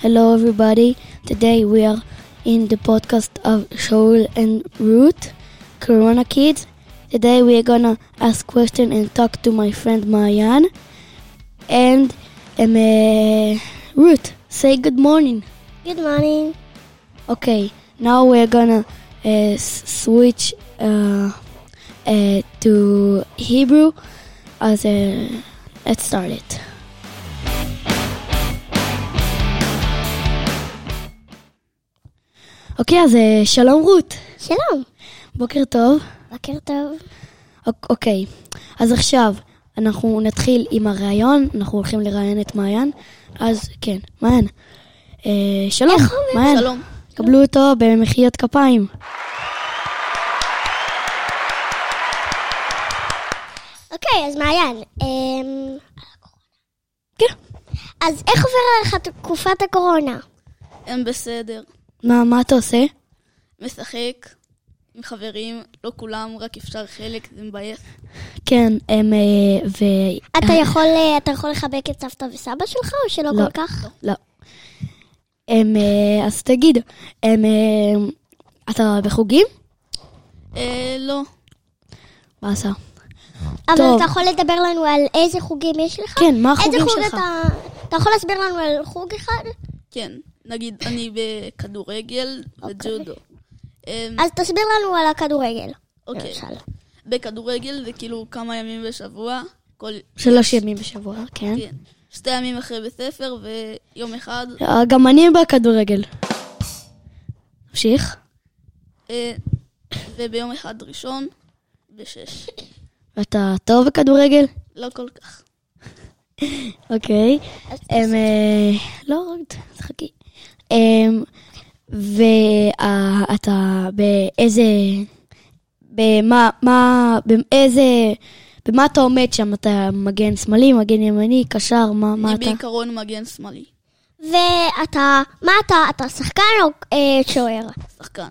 Hello, everybody. Today we are in the podcast of Shaul and Ruth, Corona Kids. Today we are gonna ask questions and talk to my friend Marianne. And um, uh, Ruth, say good morning. Good morning. Okay, now we're gonna uh, switch uh, uh, to Hebrew. As uh, let's start it. אוקיי, אז אה, שלום רות. שלום. בוקר טוב. בוקר טוב. אוק- אוקיי, אז עכשיו אנחנו נתחיל עם הראיון, אנחנו הולכים לראיין את מעיין. אז כן, מעיין. אה, שלום? מעיין. שלום. קבלו אותו במחיאות כפיים. אוקיי, אז מעיין. אמ, כן. אז איך עובר עליך תקופת הקורונה? הם בסדר. מה, מה אתה עושה? משחק עם חברים, לא כולם, רק אפשר חלק, זה מבאס. כן, הם... אה, ו... אתה יכול, אה, אתה יכול לחבק את סבתא וסבא שלך, או שלא לא. כל כך? לא. הם... אה, אז תגיד, הם... אתה בחוגים? אה, לא. באסה. אבל טוב. אתה יכול לדבר לנו על איזה חוגים יש לך? כן, מה החוגים איזה חוג שלך? אתה... אתה יכול להסביר לנו על חוג אחד? כן. נגיד, אני בכדורגל וג'ודו. אמ, אז תסביר לנו על הכדורגל. אוקיי. בכדורגל זה כאילו כמה ימים בשבוע. כל... שלוש ימים בשבוע, כן. כן. שתי ימים אחרי בית ספר ויום אחד. אה, גם אני בכדורגל. תמשיך. אה, וביום אחד ראשון בשש. אתה טוב בכדורגל? לא כל כך. אוקיי. הם... אה, לא, רק תחכי. ואתה באיזה... במה... מה... באיזה... במה אתה עומד שם? אתה מגן שמאלי, מגן ימני, קשר, מה, מה אני אתה? בעיקרון מגן שמאלי. ואתה, מה אתה, אתה שחקן או אה, שוער? שחקן.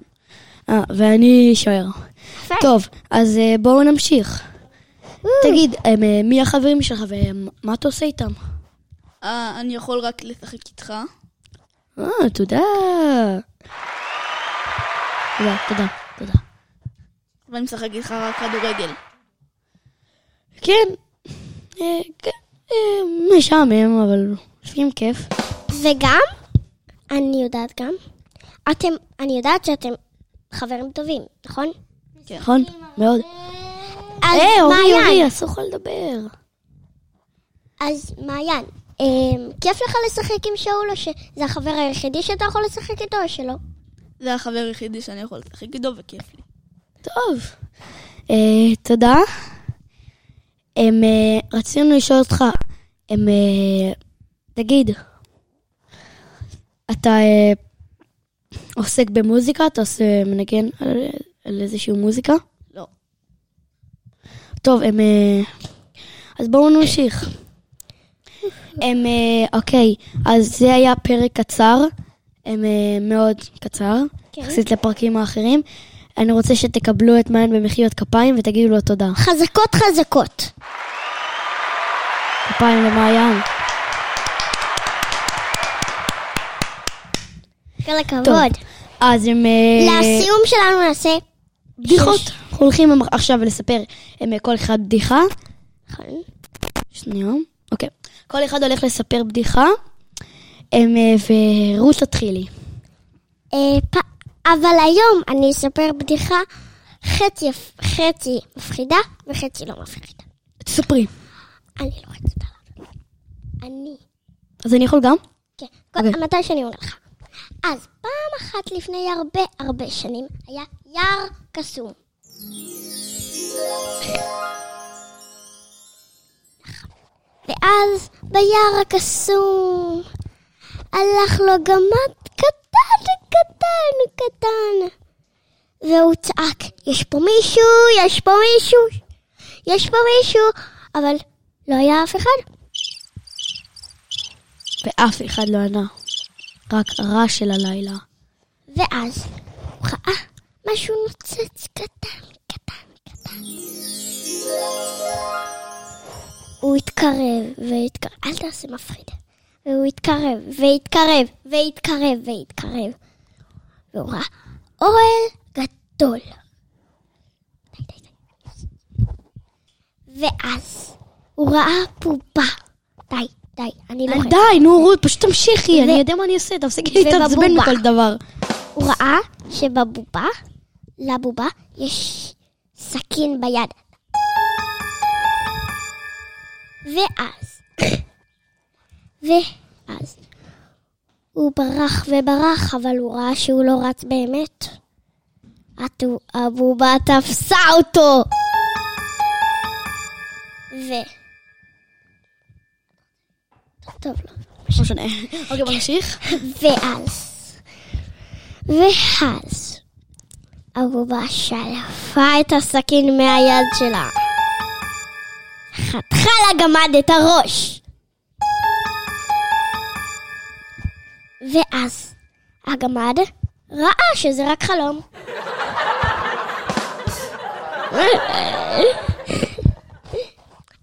אה, ואני שוער. יפה. טוב, אז אה, בואו נמשיך. תגיד, הם, אה, מי החברים שלך ומה אתה עושה איתם? אה, אני יכול רק לשחק איתך. אה, תודה. תודה, תודה, תודה. ואני משחק איתך רק כדורגל. כן, אה, כן, אה, משעמם, אבל לפעמים כיף. וגם, אני יודעת גם, אתם, אני יודעת שאתם חברים טובים, נכון? נכון? מאוד. אז אה, אורי, אורי, מעיין, אסור לך לדבר. אז מעיין, כיף לך לשחק עם שאול, או שזה החבר היחידי שאתה יכול לשחק איתו, או שלא? זה החבר היחידי שאני יכול לשחק איתו וכיף לי. טוב. אה, תודה. הם, אה, רצינו לשאול אותך, הם, אה, תגיד, אתה עוסק במוזיקה? אתה עושה מנגן על, על איזושהי מוזיקה? לא. טוב, הם... אז בואו נמשיך. הם, אה, אוקיי, אז זה היה פרק קצר, הם אה, מאוד קצר, כן. יחסית לפרקים האחרים. אני רוצה שתקבלו את מעיין במחיאות כפיים ותגידו לו תודה. חזקות חזקות. כפיים למעיין. כל הכבוד. אז הם... אה, לסיום שלנו נעשה בדיחות. אנחנו הולכים עכשיו לספר כל אחד בדיחה. נכון. שנייה. אוקיי. כל אחד הולך לספר בדיחה. אה, ורות תתחילי. אה, אבל היום אני אספר בדיחה חצי, חצי מפחידה וחצי לא מפחידה. תספרי. אני לא רציתי לענות. אני. אז אני יכול גם? כן. כל- אוקיי. מתי שאני עונה לך. אז פעם אחת לפני הרבה הרבה שנים היה יער קסום. ואז ביער הקסום הלך לו גמד קטן קטן קטן והוא צעק, יש פה מישהו, יש פה מישהו, יש פה מישהו, אבל לא היה אף אחד. ואף אחד לא ענה. רק הרעש של הלילה. ואז הוא ראה משהו נוצץ קטן, קטן, קטן. הוא התקרב והתקרב, אל תעשה מפחיד. והוא התקרב, והתקרב, והתקרב, והתקרב. והוא ראה אוהל גדול. ואז הוא ראה בובה. די, די, אני לא... יכולה. די, נו רות, פשוט תמשיכי, אני יודע מה אני אעשה, תפסיקי להתעצבן. מכל דבר. הוא ראה שבבובה, לבובה, יש סכין ביד. ואז, ואז, הוא ברח וברח, אבל הוא ראה שהוא לא רץ באמת. הבובה תפסה אותו! ו... טוב, לא. לא משנה. אוקיי, בוא נמשיך. ואז, ואז, הבובה שלפה את הסכין מהיד שלה. חתכה לגמד את הראש. ואז, הגמד ראה שזה רק חלום.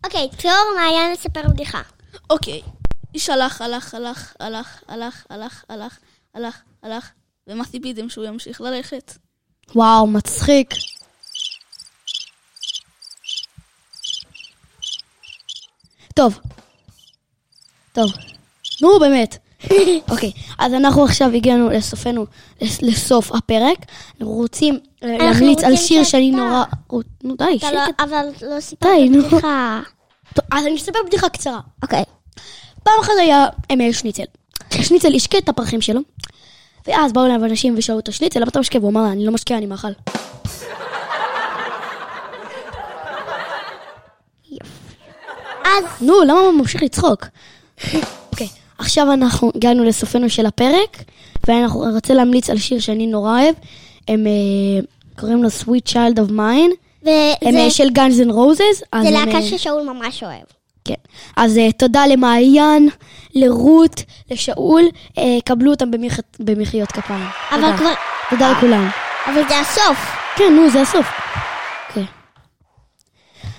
אוקיי, תיאור מעיין לספר בדיחה. אוקיי. איש הלך, הלך, הלך, הלך, הלך, הלך, הלך, הלך, הלך, ומה ציפיתם שהוא ימשיך ללכת? וואו, מצחיק. טוב. טוב. נו, באמת. אוקיי, אז אנחנו עכשיו הגענו לסופנו, לס- לסוף הפרק. אנחנו רוצים אה, להמליץ על שיר שאני נורא... נו די, אתה לא-. אבל לא סיפרת. בדיחה. אז אני אספר בדיחה קצרה. אוקיי. פעם אחת היה שניצל. השניצל השקה את הפרחים שלו, ואז באו אליו אנשים ושאלו אותו, שניצל, למה אתה משקה? והוא אמר לה, אני לא משקה, אני מאכל. אז נו, למה הוא ממשיך לצחוק? אוקיי, עכשיו אנחנו הגענו לסופנו של הפרק, ואנחנו רוצה להמליץ על שיר שאני נורא אוהב. הם אה, קוראים לו Sweet Child of Mine, הם וזה אה, של Guns N' Roses. זה הם, להקה אה, ששאול ממש אוהב. כן. אז אה, תודה למעיין, לרות, לשאול, אה, קבלו אותם במח... במחיאות כפיים. אבל תודה. כבר... תודה לכולם. אבל זה הסוף. כן, נו, זה הסוף.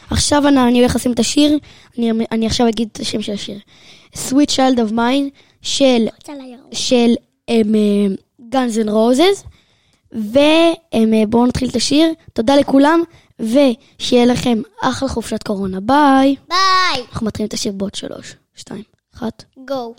עכשיו אני, אני הולך לשים את השיר, אני, אני עכשיו אגיד את השם של השיר. Sweet Child of Mine של. של הם, אה, Guns N' Roses, ובואו נתחיל את השיר. תודה לכולם, ושיהיה לכם אחלה חופשת קורונה. ביי. ביי. אנחנו מתחילים את השיר בעוד שלוש, שתיים, אחת. גו.